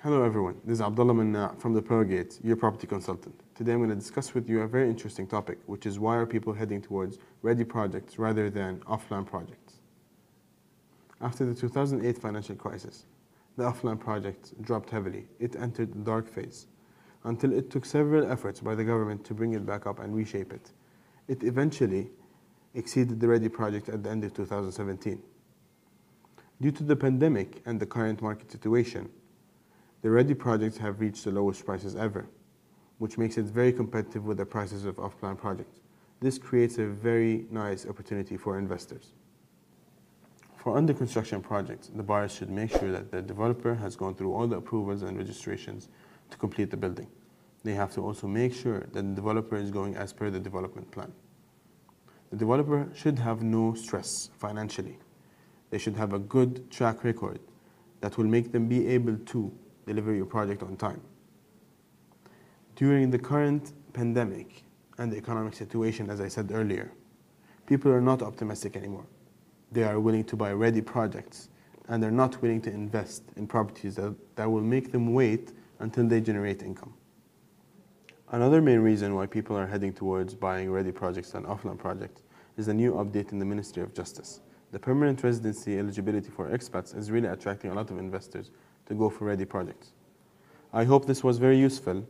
Hello everyone, this is Abdullah Manna from the Pearlgate, your property consultant. Today I'm going to discuss with you a very interesting topic, which is why are people heading towards ready projects rather than off-plan projects. After the 2008 financial crisis, the off-plan projects dropped heavily. It entered the dark phase until it took several efforts by the government to bring it back up and reshape it. It eventually exceeded the ready project at the end of 2017. Due to the pandemic and the current market situation, the ready projects have reached the lowest prices ever, which makes it very competitive with the prices of off-plan projects. This creates a very nice opportunity for investors. For under construction projects, the buyers should make sure that the developer has gone through all the approvals and registrations to complete the building. They have to also make sure that the developer is going as per the development plan. The developer should have no stress financially. They should have a good track record that will make them be able to deliver your project on time. During the current pandemic and the economic situation, as I said earlier, people are not optimistic anymore. They are willing to buy ready projects and they're not willing to invest in properties that, that will make them wait until they generate income. Another main reason why people are heading towards buying ready projects than off-plan projects is a new update in the Ministry of Justice. The permanent residency eligibility for expats is really attracting a lot of investors to go for ready projects. I hope this was very useful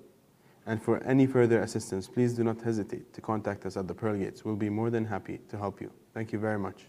and for any further assistance, please do not hesitate to contact us at the Pearl Gates. We'll be more than happy to help you. Thank you very much.